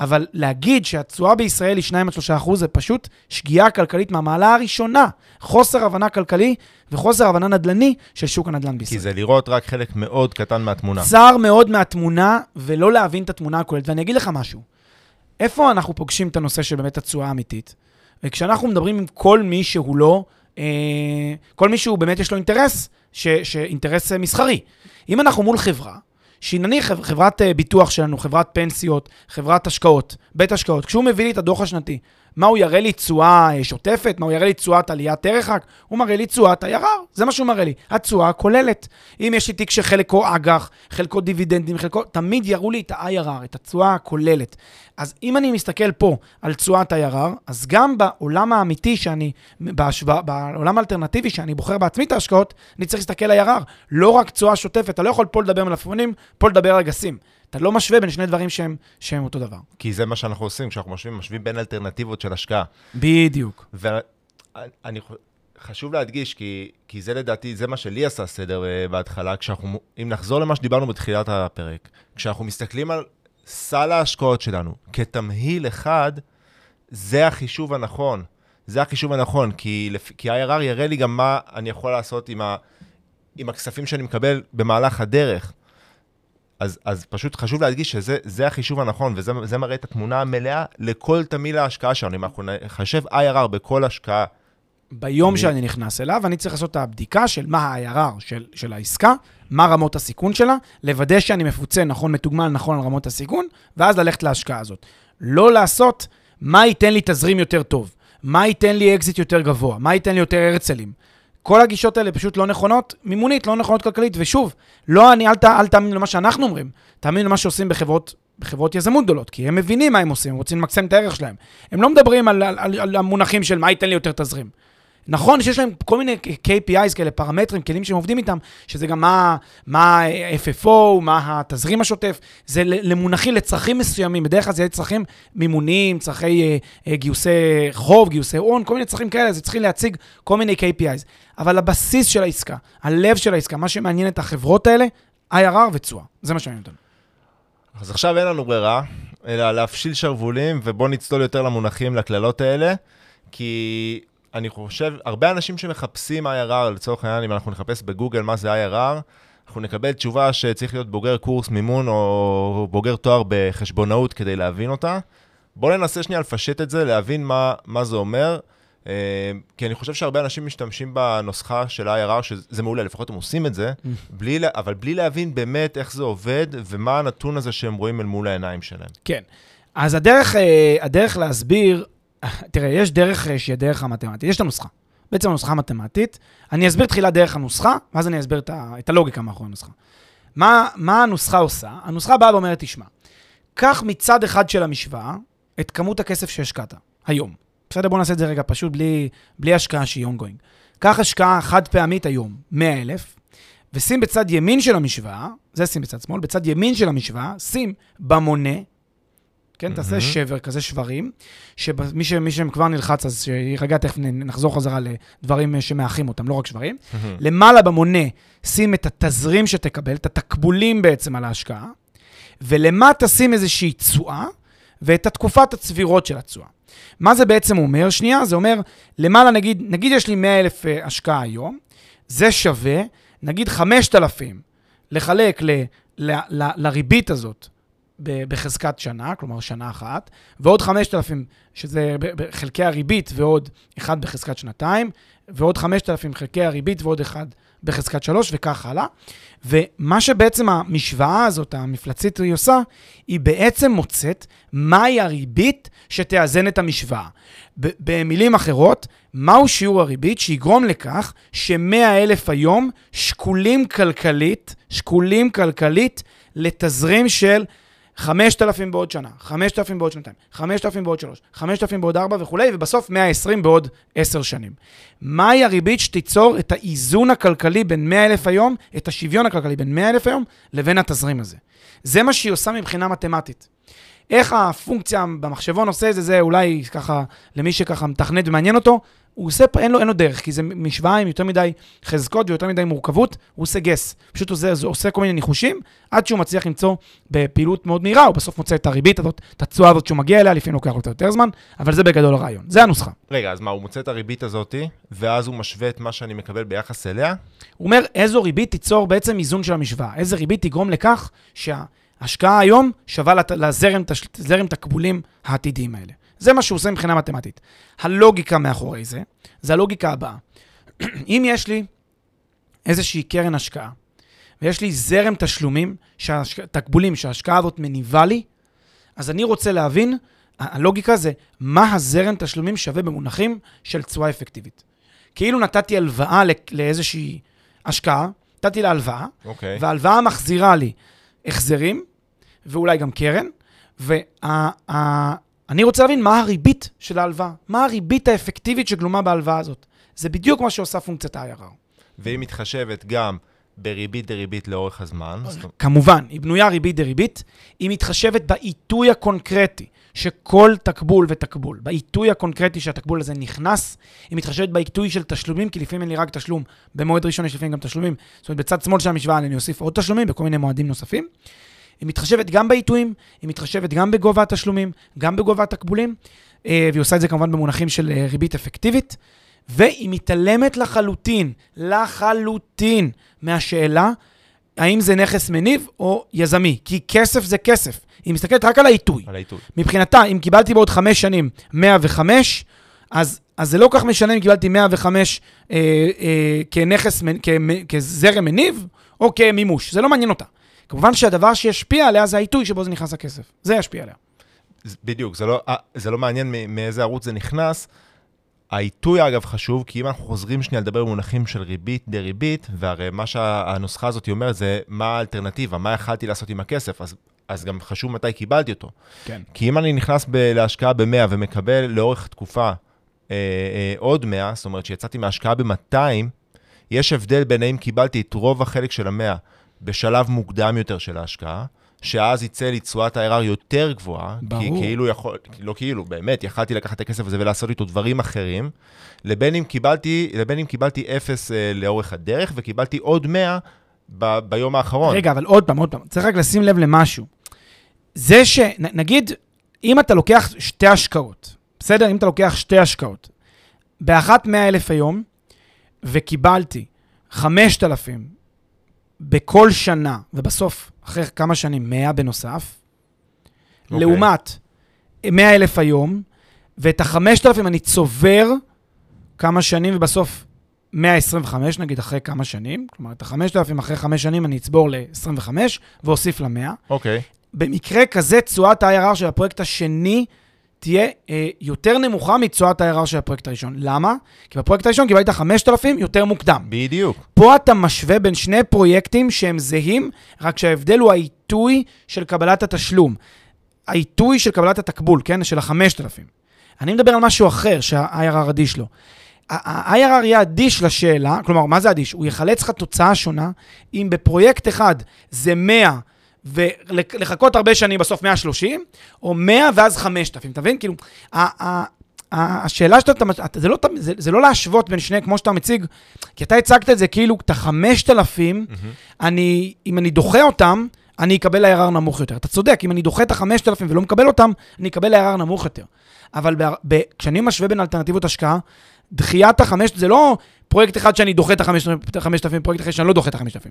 אבל להגיד שהתשואה בישראל היא 2-3 אחוז זה פשוט שגיאה כלכלית מהמעלה הראשונה. חוסר הבנה כלכלי וחוסר הבנה נדל"ני של שוק הנדל"ן בישראל. כי זה לראות רק חלק מאוד קטן מהתמונה. צר מאוד מהתמונה, ולא להבין את התמונה הכוללת. ואני אגיד לך משהו, איפה אנחנו פוגשים את הנושא של באמת התשואה האמיתית? וכשאנחנו מדברים עם כל מי שהוא לא, כל מי שהוא באמת יש לו אינטרס, ש, שאינטרס מסחרי. אם אנחנו מול חברה, שהיא נניח חברת אה, ביטוח שלנו, חברת פנסיות, חברת השקעות, בית השקעות, כשהוא מביא לי את הדוח השנתי, מה הוא יראה לי תשואה אה, שוטפת? מה הוא יראה לי תשואת עליית ערך? הוא מראה לי תשואת IRR, זה מה שהוא מראה לי, התשואה הכוללת. אם יש לי תיק שחלקו אג"ח, חלקו דיבידנדים, חלקו, תמיד יראו לי את ה-IRR, את התשואה הכוללת. אז אם אני מסתכל פה על תשואת IRR, אז גם בעולם האמיתי שאני, בהשוואה, בעולם האלטרנטיבי שאני בוחר בעצמי את ההשקעות, אני צריך להסתכל על IRR, לא רק תשואה שוטפת, אתה לא יכול פה לדבר מלפפונים, פה לדבר על אגסים. אתה לא משווה בין שני דברים שהם, שהם אותו דבר. כי זה מה שאנחנו עושים, כשאנחנו משווים, משווים בין אלטרנטיבות של השקעה. בדיוק. ואני חשוב להדגיש, כי, כי זה לדעתי, זה מה שלי עשה סדר uh, בהתחלה, כשאנחנו, אם נחזור למה שדיברנו בתחילת הפרק, כשאנחנו מסתכלים על סל ההשקעות שלנו כתמהיל אחד, זה החישוב הנכון. זה החישוב הנכון, כי, כי IRR יראה לי גם מה אני יכול לעשות עם, ה, עם הכספים שאני מקבל במהלך הדרך. אז, אז פשוט חשוב להדגיש שזה החישוב הנכון, וזה מראה את התמונה המלאה לכל תמיל ההשקעה שלנו. אם אנחנו נחשב IRR בכל השקעה... ביום אני... שאני נכנס אליו, אני צריך לעשות את הבדיקה של מה ה-IRR של, של העסקה, מה רמות הסיכון שלה, לוודא שאני מפוצה נכון, מתוגמל נכון על רמות הסיכון, ואז ללכת להשקעה הזאת. לא לעשות מה ייתן לי תזרים יותר טוב, מה ייתן לי אקזיט יותר גבוה, מה ייתן לי יותר הרצלים. כל הגישות האלה פשוט לא נכונות, מימונית, לא נכונות כלכלית. ושוב, לא אני, אל, אל תאמין למה שאנחנו אומרים, תאמין למה שעושים בחברות, בחברות יזמות גדולות, כי הם מבינים מה הם עושים, הם רוצים למקסם את הערך שלהם. הם לא מדברים על, על, על, על המונחים של מה ייתן לי יותר תזרים. נכון שיש להם כל מיני KPIs כאלה, פרמטרים, כלים שהם עובדים איתם, שזה גם מה, מה FFO, מה התזרים השוטף, זה למונחים, לצרכים מסוימים, בדרך כלל זה יהיה צרכים מימוניים, צרכי אה, אה, גיוסי חוב, גיוסי הון, כל מיני צרכים כאלה, זה צריכים להציג כל מיני KPIs. אבל הבסיס של העסקה, הלב של העסקה, מה שמעניין את החברות האלה, IRR ותשואה, זה מה שמעניין אותנו. אז עכשיו אין לנו ברירה, אלא להפשיל שרוולים, ובואו נצלול יותר למונחים, לקללות האלה, כי אני חושב, הרבה אנשים שמחפשים IRR, לצורך העניין, אם אנחנו נחפש בגוגל מה זה IRR, אנחנו נקבל תשובה שצריך להיות בוגר קורס מימון או בוגר תואר בחשבונאות כדי להבין אותה. בואו ננסה שנייה לפשט את זה, להבין מה, מה זה אומר, אה, כי אני חושב שהרבה אנשים משתמשים בנוסחה של IRR, שזה מעולה, לפחות הם עושים את זה, בלי, אבל בלי להבין באמת איך זה עובד ומה הנתון הזה שהם רואים אל מול העיניים שלהם. כן. אז הדרך, אה, הדרך להסביר תראה, יש דרך אה, שהיא הדרך המתמטית, יש את הנוסחה. בעצם הנוסחה המתמטית. אני אסביר תחילה דרך הנוסחה, ואז אני אסביר את, ה, את הלוגיקה מאחורי הנוסחה. מה, מה הנוסחה עושה? הנוסחה באה ואומרת, תשמע, קח מצד אחד של המשוואה את כמות הכסף שהשקעת היום, בסדר, בואו נעשה את זה רגע פשוט בלי, בלי השקעה שהיא ongoing. קח השקעה חד פעמית היום, 100,000, ושים בצד ימין של המשוואה, זה שים בצד שמאל, בצד ימין של המשוואה, שים במונה, כן, mm-hmm. תעשה שבר כזה, שברים, שמי ש, שכבר נלחץ, אז שירגע, תכף נחזור חזרה לדברים שמאחים אותם, לא רק שברים. Mm-hmm. למעלה במונה, שים את התזרים שתקבל, את התקבולים בעצם על ההשקעה, ולמטה שים איזושהי תשואה, ואת התקופת הצבירות של התשואה. מה זה בעצם אומר? שנייה, זה אומר, למעלה נגיד, נגיד יש לי 100 אלף אה, השקעה היום, זה שווה, נגיד 5,000 לחלק ל, ל, ל, לריבית הזאת בחזקת שנה, כלומר שנה אחת, ועוד 5,000, שזה חלקי הריבית ועוד אחד בחזקת שנתיים, ועוד 5,000 חלקי הריבית ועוד אחד בחזקת שלוש, וכך הלאה. ומה שבעצם המשוואה הזאת, המפלצית היא עושה, היא בעצם מוצאת מהי הריבית שתאזן את המשוואה. במילים אחרות, מהו שיעור הריבית שיגרום לכך ש-100 אלף היום שקולים כלכלית, שקולים כלכלית לתזרים של 5,000 בעוד שנה, 5,000 בעוד שנתיים, 5,000 בעוד שלוש, 5,000 בעוד ארבע וכולי, ובסוף 120 בעוד עשר שנים. מהי הריבית שתיצור את האיזון הכלכלי בין 100,000 היום, את השוויון הכלכלי בין 100,000 היום לבין התזרים הזה? זה מה שהיא עושה מבחינה מתמטית. איך הפונקציה במחשבון עושה את זה, זה אולי ככה, למי שככה מתכנת ומעניין אותו, הוא עושה, אין לו, אין לו דרך, כי זה משוואה עם יותר מדי חזקות ויותר מדי מורכבות, הוא עושה גס. פשוט עושה, עושה כל מיני ניחושים, עד שהוא מצליח למצוא בפעילות מאוד מהירה, הוא בסוף מוצא את הריבית הזאת, את התשואה הזאת שהוא מגיע אליה, לפעמים לוקח לו יותר זמן, אבל זה בגדול הרעיון. זה הנוסחה. רגע, אז מה, הוא מוצא את הריבית הזאת, ואז הוא משווה את מה שאני מקבל ביחס אליה? הוא אומר, איזו ריבית תיצור בעצם איזון של המשוואה. איזה ריבית תגרום לכך שההשקעה היום שווה לזרם תקבולים העתידיים האלה. זה מה שהוא עושה מבחינה מתמטית. הלוגיקה מאחורי זה, זה הלוגיקה הבאה. (clears throat) אם יש לי איזושהי קרן השקעה, ויש לי זרם תשלומים, שהשק... תקבולים שההשקעה הזאת מניבה לי, אז אני רוצה להבין, הלוגיקה זה מה הזרם תשלומים שווה במונחים של תשואה אפקטיבית. כאילו נתתי הלוואה לאיזושהי השקעה, נתתי לה הלוואה, okay. אוקיי. וההלוואה מחזירה לי החזרים, ואולי גם קרן, וה... אני רוצה להבין מה הריבית של ההלוואה, מה הריבית האפקטיבית שגלומה בהלוואה הזאת. זה בדיוק מה שעושה פונקציית ה-IRR. והיא מתחשבת גם בריבית דריבית לאורך הזמן. כמובן, היא בנויה ריבית דריבית, היא מתחשבת בעיתוי הקונקרטי שכל תקבול ותקבול, בעיתוי הקונקרטי שהתקבול הזה נכנס, היא מתחשבת בעיתוי של תשלומים, כי לפעמים אין לי רק תשלום במועד ראשון, יש לפעמים גם תשלומים. זאת אומרת, בצד שמאל של המשוואה אני אוסיף עוד תשלומים בכל מיני מועדים נוספים. היא מתחשבת גם בעיתויים, היא מתחשבת גם בגובה התשלומים, גם בגובה התקבולים, אה, והיא עושה את זה כמובן במונחים של אה, ריבית אפקטיבית, והיא מתעלמת לחלוטין, לחלוטין, מהשאלה האם זה נכס מניב או יזמי, כי כסף זה כסף. היא מסתכלת רק על העיתוי. על העיתוי. מבחינתה, אם קיבלתי בעוד חמש שנים 105, אז, אז זה לא כל כך משנה אם קיבלתי 105 אה, אה, כנכס, כ, כזרם מניב או כמימוש, זה לא מעניין אותה. כמובן שהדבר שישפיע עליה זה העיתוי שבו זה נכנס הכסף. זה ישפיע עליה. בדיוק, זה לא, אה, זה לא מעניין מאיזה ערוץ זה נכנס. העיתוי, אגב, חשוב, כי אם אנחנו חוזרים שנייה לדבר במונחים של ריבית דריבית, והרי מה שהנוסחה הזאת אומרת זה מה האלטרנטיבה, מה יכלתי לעשות עם הכסף, אז, אז גם חשוב מתי קיבלתי אותו. כן. כי אם אני נכנס ב- להשקעה ב-100 ומקבל לאורך תקופה אה, אה, עוד 100, זאת אומרת שיצאתי מהשקעה ב-200, יש הבדל בין האם קיבלתי את רוב החלק של ה-100 בשלב מוקדם יותר של ההשקעה, שאז יצא לי תשואת ה-IRR יותר גבוהה, ברור. כי כאילו יכול, לא כאילו, באמת, יכלתי לקחת את הכסף הזה ולעשות איתו דברים אחרים, לבין אם קיבלתי, לבין אם קיבלתי אפס אה, לאורך הדרך, וקיבלתי עוד 100 ב, ביום האחרון. רגע, אבל עוד פעם, עוד פעם, צריך רק לשים לב למשהו. זה ש... נגיד, אם אתה לוקח שתי השקעות, בסדר? אם אתה לוקח שתי השקעות, באחת 100 אלף היום, וקיבלתי 5,000 בכל שנה, ובסוף, אחרי כמה שנים, 100 בנוסף, okay. אוקיי. לעומת 100 אלף היום, ואת ה-5,000 אני צובר כמה שנים, ובסוף 125 נגיד אחרי כמה שנים, כלומר את ה-5,000 אחרי 5 שנים אני אצבור ל-25 ואוסיף ל-100. אוקיי. Okay. במקרה כזה, תשואת ה-IRR של הפרויקט השני תהיה אה, יותר נמוכה מתשואת ה-IRR של הפרויקט הראשון. למה? כי בפרויקט הראשון קיבלת 5,000 יותר מוקדם. בדיוק. פה אתה משווה בין שני פרויקטים שהם זהים, רק שההבדל הוא העיתוי של קבלת התשלום. העיתוי של קבלת התקבול, כן? של ה-5,000. אני מדבר על משהו אחר שה-IRR אדיש לו. ה-IRR יהיה אדיש לשאלה, כלומר, מה זה אדיש? הוא יחלץ לך תוצאה שונה, אם בפרויקט אחד זה 100 ולחכות הרבה שנים בסוף 130, או 100 ואז 5,000, אתה מבין? כאילו, השאלה שאתה, אתה- זה לא, זה, זה לא להשוות בין שני, כמו שאתה מציג, כי אתה הצגת את זה כאילו, את ה-5,000, אני, אם אני דוחה אותם, אני אקבל IRR נמוך יותר. אתה צודק, אם אני דוחה את ה-5,000 ולא מקבל אותם, אני אקבל IRR נמוך יותר. אבל ב- ב- כשאני משווה בין אלטרנטיבות השקעה, דחיית החמש, זה לא פרויקט אחד שאני דוחה את ה-5,000, פרויקט אחד שאני לא דוחה את ה-5,000.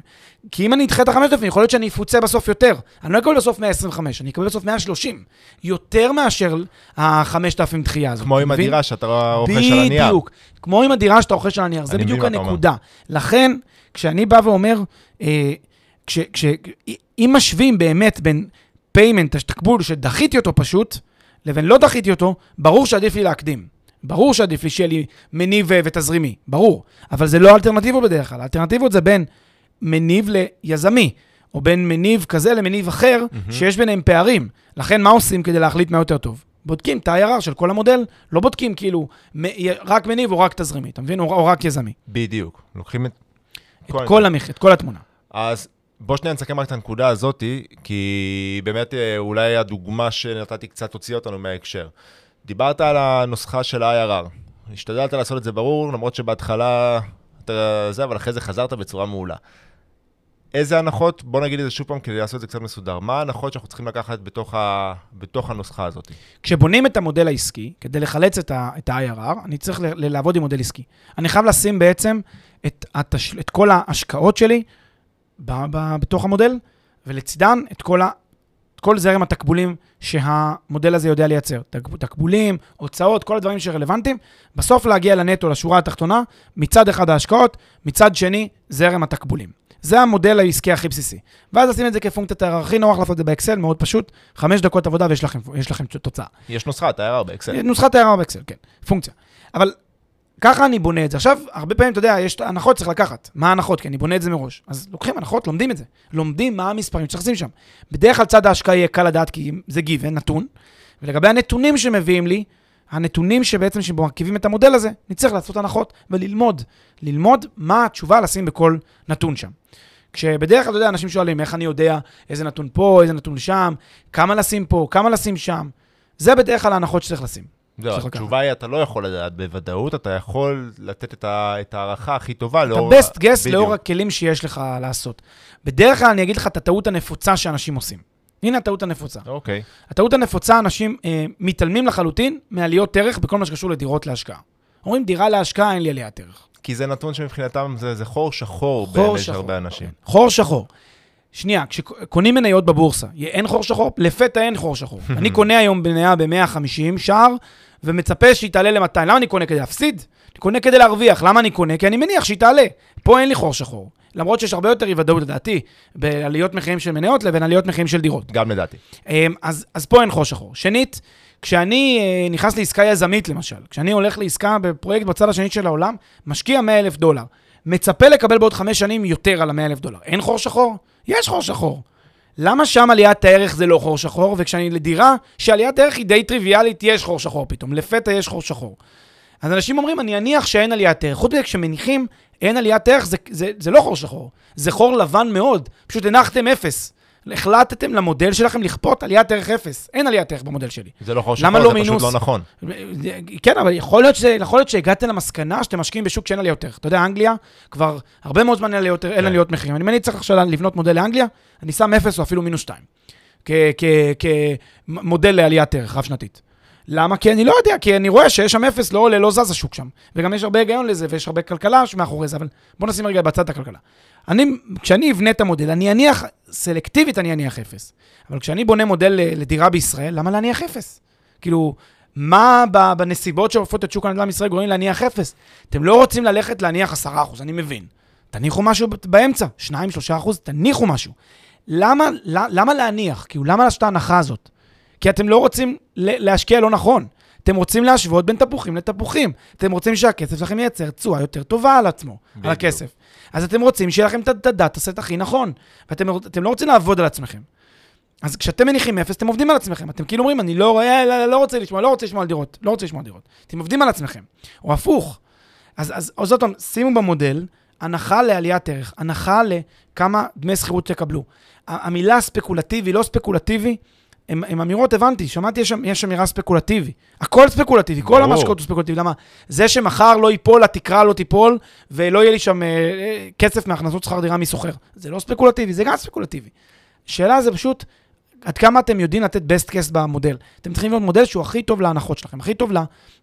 כי אם אני אדחה את ה-5,000, יכול להיות שאני אפוצה בסוף יותר. אני לא אקבל בסוף 125, אני אקבל בסוף 130. יותר מאשר ה-5,000 דחייה הזאת. כמו עם? הדירה שאתה רוכש על הנייר. בדיוק. כמו עם הדירה שאתה רוכש על הנייר, זה בדיוק הנקודה. לכן, כשאני בא ואומר, אה, כש, כש, אם משווים באמת בין payment, תקבול שדחיתי אותו פשוט, לבין לא דחיתי אותו, ברור שעדיף לי להקדים. ברור שעדיף לי שיהיה לי מניב ותזרימי, ברור. אבל זה לא אלטרנטיבות בדרך כלל. האלטרנטיבות זה בין מניב ליזמי, או בין מניב כזה למניב אחר, שיש ביניהם פערים. לכן, מה עושים כדי להחליט מה יותר טוב? בודקים את ה-IRR של כל המודל, לא בודקים כאילו רק מניב או רק תזרימי, אתה מבין? או, או רק יזמי. בדיוק. לוקחים את... את כל, המח... את כל התמונה. אז בוא שנייה נסכם רק את הנקודה הזאתי, כי באמת אה, אולי הדוגמה שנתתי קצת הוציאה אותנו מההקשר. דיברת על הנוסחה של ה-IRR. השתדלת לעשות את זה ברור, למרות שבהתחלה אתה זה, אבל אחרי זה חזרת בצורה מעולה. איזה הנחות, בוא נגיד את זה שוב פעם כדי לעשות את זה קצת מסודר. מה ההנחות שאנחנו צריכים לקחת בתוך, ה... בתוך הנוסחה הזאת? כשבונים את המודל העסקי, כדי לחלץ את, ה- את ה-IRR, אני צריך ל- ל- לעבוד עם מודל עסקי. אני חייב לשים בעצם את, התש... את כל ההשקעות שלי ב- ב- בתוך המודל, ולצידן את כל, כל זרם התקבולים שהמודל הזה יודע לייצר. תק... תקבולים, הוצאות, כל הדברים שרלוונטיים. בסוף להגיע לנטו, לשורה התחתונה, מצד אחד ההשקעות, מצד שני, זרם התקבולים. זה המודל העסקי הכי בסיסי. ואז לשים את זה כפונקציית הערך הכי נוח לעשות את זה באקסל, מאוד פשוט, חמש דקות עבודה ויש לכם, לכם תוצאה. יש נוסחה, אתה IRR באקסל. נוסחת הערה באקסל, כן, פונקציה. אבל ככה אני בונה את זה. עכשיו, הרבה פעמים, אתה יודע, יש הנחות צריך לקחת. מה ההנחות? כי אני בונה את זה מראש. אז לוקחים הנחות, לומדים את זה. לומדים מה המספרים שצריך לשים שם. בדרך כלל צד ההשקעה יהיה קל לדעת, כי זה גיוון, נתון. ולגבי הנתונים שמביאים לי, הנתונים שבעצם שמרכיבים את המודל הזה, נצטרך לעשות הנחות וללמוד. ללמוד מה התשובה לשים בכל נתון שם. כשבדרך כלל, אתה יודע, אנשים שואלים, איך אני יודע איזה נתון פה, איזה נתון שם, כמה לשים פה, כמה לשים שם. זה בדרך כלל ההנחות שצריך לשים. לקחת. התשובה היא, אתה לא יכול לדעת בוודאות, אתה יכול לתת את ה- את ההערכה הכי טובה את לאור... ה-best guess בדיוק. לאור הכלים שיש לך לעשות. בדרך כלל אני אגיד לך את הטעות הנפוצה שאנשים עושים. הנה הטעות הנפוצה. אוקיי. הטעות הנפוצה, אנשים אה, מתעלמים לחלוטין מעליות ערך בכל מה שקשור לדירות להשקעה. אומרים, דירה להשקעה, אין לי עליית ערך. כי זה נתון שמבחינתם זה, זה חור שחור חור שחור. הרבה אנשים. כן. חור שחור. שנייה, כשקונים מניות בבורסה, אין חור שחור? לפתע אין חור שחור. (laughs) אני קונה היום מניה ב-150 שער, ומצפה שהיא תעלה ל-200. למה אני קונה? כדי להפסיד? אני קונה כדי להרוויח. למה אני קונה? כי אני מניח שהיא תעלה. פה אין לי חור שחור. למרות שיש הרבה יותר אי ודאות, לדעתי, בעליות מחירים של מניות לבין עליות מחירים של דירות. גם לדעתי. אמ, אז, אז פה אין חור שחור. שנית, כשאני אה, נכנס לעסקה יזמית, למשל, כשאני הולך לעסקה בפרויקט בצד השני של העולם, משקיע 100 אלף דולר, מצפה לקבל בעוד חמש שנים יותר על ה-100 אלף דולר. אין חור שחור? יש חור שחור. למה שם עליית הערך זה לא חור שחור, וכשאני לדירה, שעליית הערך היא די טריוויאלית, יש חור שחור פתאום, לפתע יש חור שחור. אז אנשים אומרים, אני אניח שאין עליית ערך. חוץ מזה, כשמניחים אין עליית ערך, זה, זה, זה לא חור שחור, זה חור לבן מאוד. פשוט הנחתם אפס. החלטתם למודל שלכם לכפות עליית ערך אפס. אין עליית ערך במודל שלי. זה לא למה שחור, לא זה פשוט מינוס? לא נכון. כן, אבל יכול להיות, שזה, יכול להיות שהגעתם למסקנה שאתם משקיעים בשוק שאין עליות ערך. אתה יודע, אנגליה, כבר הרבה מאוד זמן אין עליות, אין כן. עליות מחירים. אני צריך עכשיו לבנות מודל לאנגליה, אני שם אפס או אפילו מינוס שתיים. כמודל לעליית ערך רב-שנתית. למה? כי אני לא יודע, כי אני רואה שיש שם אפס, לא עולה, לא זז השוק שם. וגם יש הרבה היגיון לזה, ויש הרבה כלכלה מאחורי זה, אבל בוא נשים רגע בצד את הכלכלה. אני, כשאני אבנה את המודל, אני אניח, סלקטיבית אני אניח אפס. אבל כשאני בונה מודל ל- לדירה בישראל, למה להניח אפס? כאילו, מה בנסיבות שעופות את שוק הנדל"ן בישראל גורמים להניח אפס? אתם לא רוצים ללכת להניח 10%, אני מבין. תניחו משהו באמצע, 2-3%, תניחו משהו. למה, למה, להניח? כאילו, למה לעשות את ההנחה הזאת? כי אתם לא רוצים להשקיע לא נכון. אתם רוצים להשוות בין תפוחים לתפוחים. אתם רוצים שהכסף שלכם ייצר תשואה יותר טובה על עצמו, בדיוק. על הכסף. אז אתם רוצים שיהיה לכם את הדאטה סט הכי נכון. ואתם אתם לא רוצים לעבוד על עצמכם. אז כשאתם מניחים אפס, אתם עובדים על עצמכם. אתם כאילו אומרים, אני לא, רואה, לא, לא רוצה לשמוע, לא רוצה לשמוע על דירות, לא רוצה לשמוע על דירות. אתם עובדים על עצמכם. או הפוך. אז, אז, אז עוד פעם, שימו במודל הנחה לעליית ערך, הנחה לכמה דמי שכירות תקבלו. המילה ספקולטיבי, לא ספקולטיבי, הם, אמירות, הבנתי, שמעתי, יש, יש אמירה ספקולטיבי. הכל ספקולטיבי, כל המשקות הוא ספקולטיבי. למה? זה שמחר לא ייפול, התקרה לא תיפול, ולא יהיה לי שם אה, אה, כסף מהכנסות שכר דירה מסוחר. זה לא ספקולטיבי, זה גם ספקולטיבי. שאלה זה פשוט, עד כמה אתם יודעים לתת best case במודל. אתם צריכים להיות מודל שהוא הכי טוב להנחות שלכם, הכי טוב ל,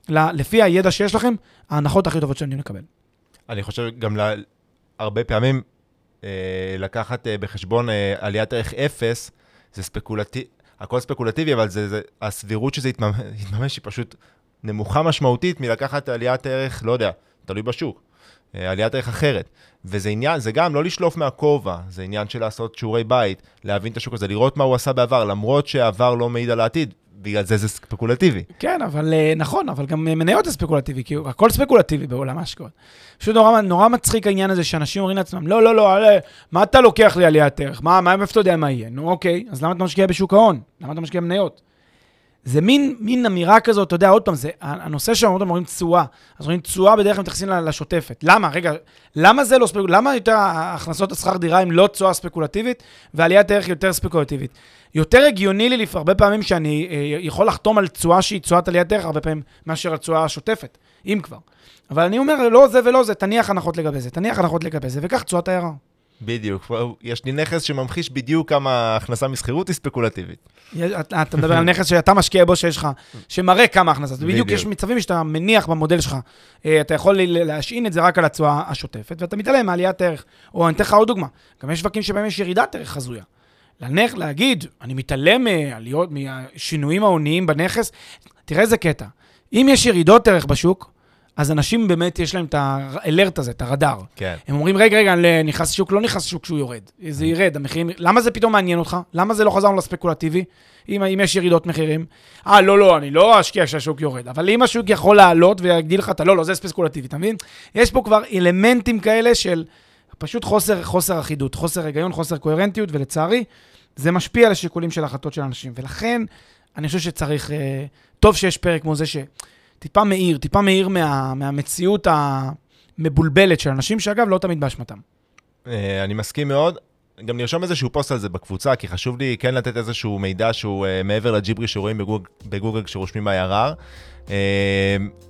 ל, לפי הידע שיש לכם, ההנחות הכי טובות שאתם לקבל. אני חושב גם לה, הרבה פעמים אה, לקחת אה, בחשבון אה, עליית ערך אפס, זה ספקולטיבי. הכל ספקולטיבי, אבל זה, זה, הסבירות שזה יתממש (laughs) היא פשוט נמוכה משמעותית מלקחת עליית ערך, לא יודע, תלוי בשוק, אה, עליית ערך אחרת. וזה עניין, זה גם לא לשלוף מהכובע, זה עניין של לעשות שיעורי בית, להבין את השוק הזה, לראות מה הוא עשה בעבר, למרות שהעבר לא מעיד על העתיד, בגלל זה זה ספקולטיבי. כן, אבל אה, נכון, אבל גם אה, מניות זה ספקולטיבי, כי הכל ספקולטיבי בעולם ההשקעות. פשוט נורא, נורא מצחיק העניין הזה שאנשים אומרים לעצמם, לא, לא, לא, עלה, מה אתה לוקח לי עליית ערך? מה, מה, איפה אתה יודע מה יהיה? נו, אוקיי, אז למה אתה משקיע בשוק ההון? למה אתה משקיע במניות? זה מין, מין אמירה כזאת, אתה יודע, עוד פעם, זה הנושא עוד פעם אומרים תשואה. אז אומרים תשואה בדרך כלל מתייחסים לשוטפת. למה? רגע, למה זה לא ספקולטיבי? למה יותר הכנסות השכר דירה הם לא תשואה ספקולטיבית, ועליית ערך יותר ספקולטיבית? יותר הגיוני לי הרבה פעמים שאני אה, יכול לחתום על תשואה שהיא תשואת עליית ערך, הרבה פעמים מאשר התשואה השוטפת, אם כבר. אבל אני אומר, לא זה ולא זה, תניח הנחות לגבי זה, תניח הנחות לגבי זה, וכך תשואת הערה. בדיוק, יש לי נכס שממחיש בדיוק כמה הכנסה משכירות היא ספקולטיבית. אתה מדבר על נכס שאתה משקיע בו שיש לך, שמראה כמה הכנסה. בדיוק יש מצבים שאתה מניח במודל שלך, אה, אתה יכול להשעין את זה רק על התשואה השוטפת, ואתה מתעלם מעליית ערך. או אני אתן לך עוד דוגמה, גם יש שווקים שבהם יש ירידת ערך חזויה. לנך, להגיד, אני מתעלם מעליות, מהשינויים ההוניים בנכס, תראה איזה קטע. אם יש ירידות ערך בשוק, אז אנשים באמת יש להם את האלרט הזה, את הרדאר. כן. הם אומרים, רגע, רגע, נכנס לשוק, לא נכנס לשוק כשהוא יורד. זה ירד, המחירים... למה זה פתאום מעניין אותך? למה זה לא חזרנו לספקולטיבי? אם, אם יש ירידות מחירים? אה, לא, לא, אני לא אשקיע כשהשוק יורד. אבל אם השוק יכול לעלות ויגדיל לך את ה... לא, זה ספקולטיבי, אתה מבין? יש פה כבר אלמנטים כאלה של פשוט חוסר, חוסר אחידות, חוסר היגיון, חוסר קוהרנטיות, ולצערי, זה משפיע על השיקולים של החלטות של אנשים. ולכן, אני חושב שצריך... אה, טוב שיש פרק כמו זה ש... טיפה מאיר, טיפה מאיר מה, מהמציאות המבולבלת של אנשים, שאגב, לא תמיד באשמתם. אה, אני מסכים מאוד. גם נרשום איזשהו פוסט על זה בקבוצה, כי חשוב לי כן לתת איזשהו מידע שהוא uh, מעבר לג'יברי שרואים בגוג, בגוגל כשרושמים IRR. Uh,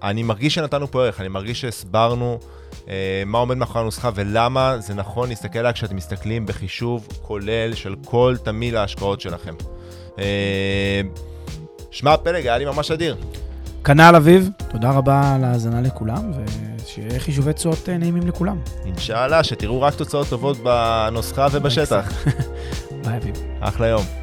אני מרגיש שנתנו פה ערך, אני מרגיש שהסברנו uh, מה עומד מאחורי הנוסחה ולמה זה נכון להסתכל עליה כשאתם מסתכלים בחישוב כולל של כל תמיל ההשקעות שלכם. Uh, שמע, פלג, היה לי ממש אדיר. כנ"ל אביב, תודה רבה על ההאזנה לכולם, ושיהיה חישובי תשואות אה, נעימים לכולם. אינשאללה, שתראו רק תוצאות טובות בנוסחה ובשטח. (laughs) ביי אביב. אחלה יום.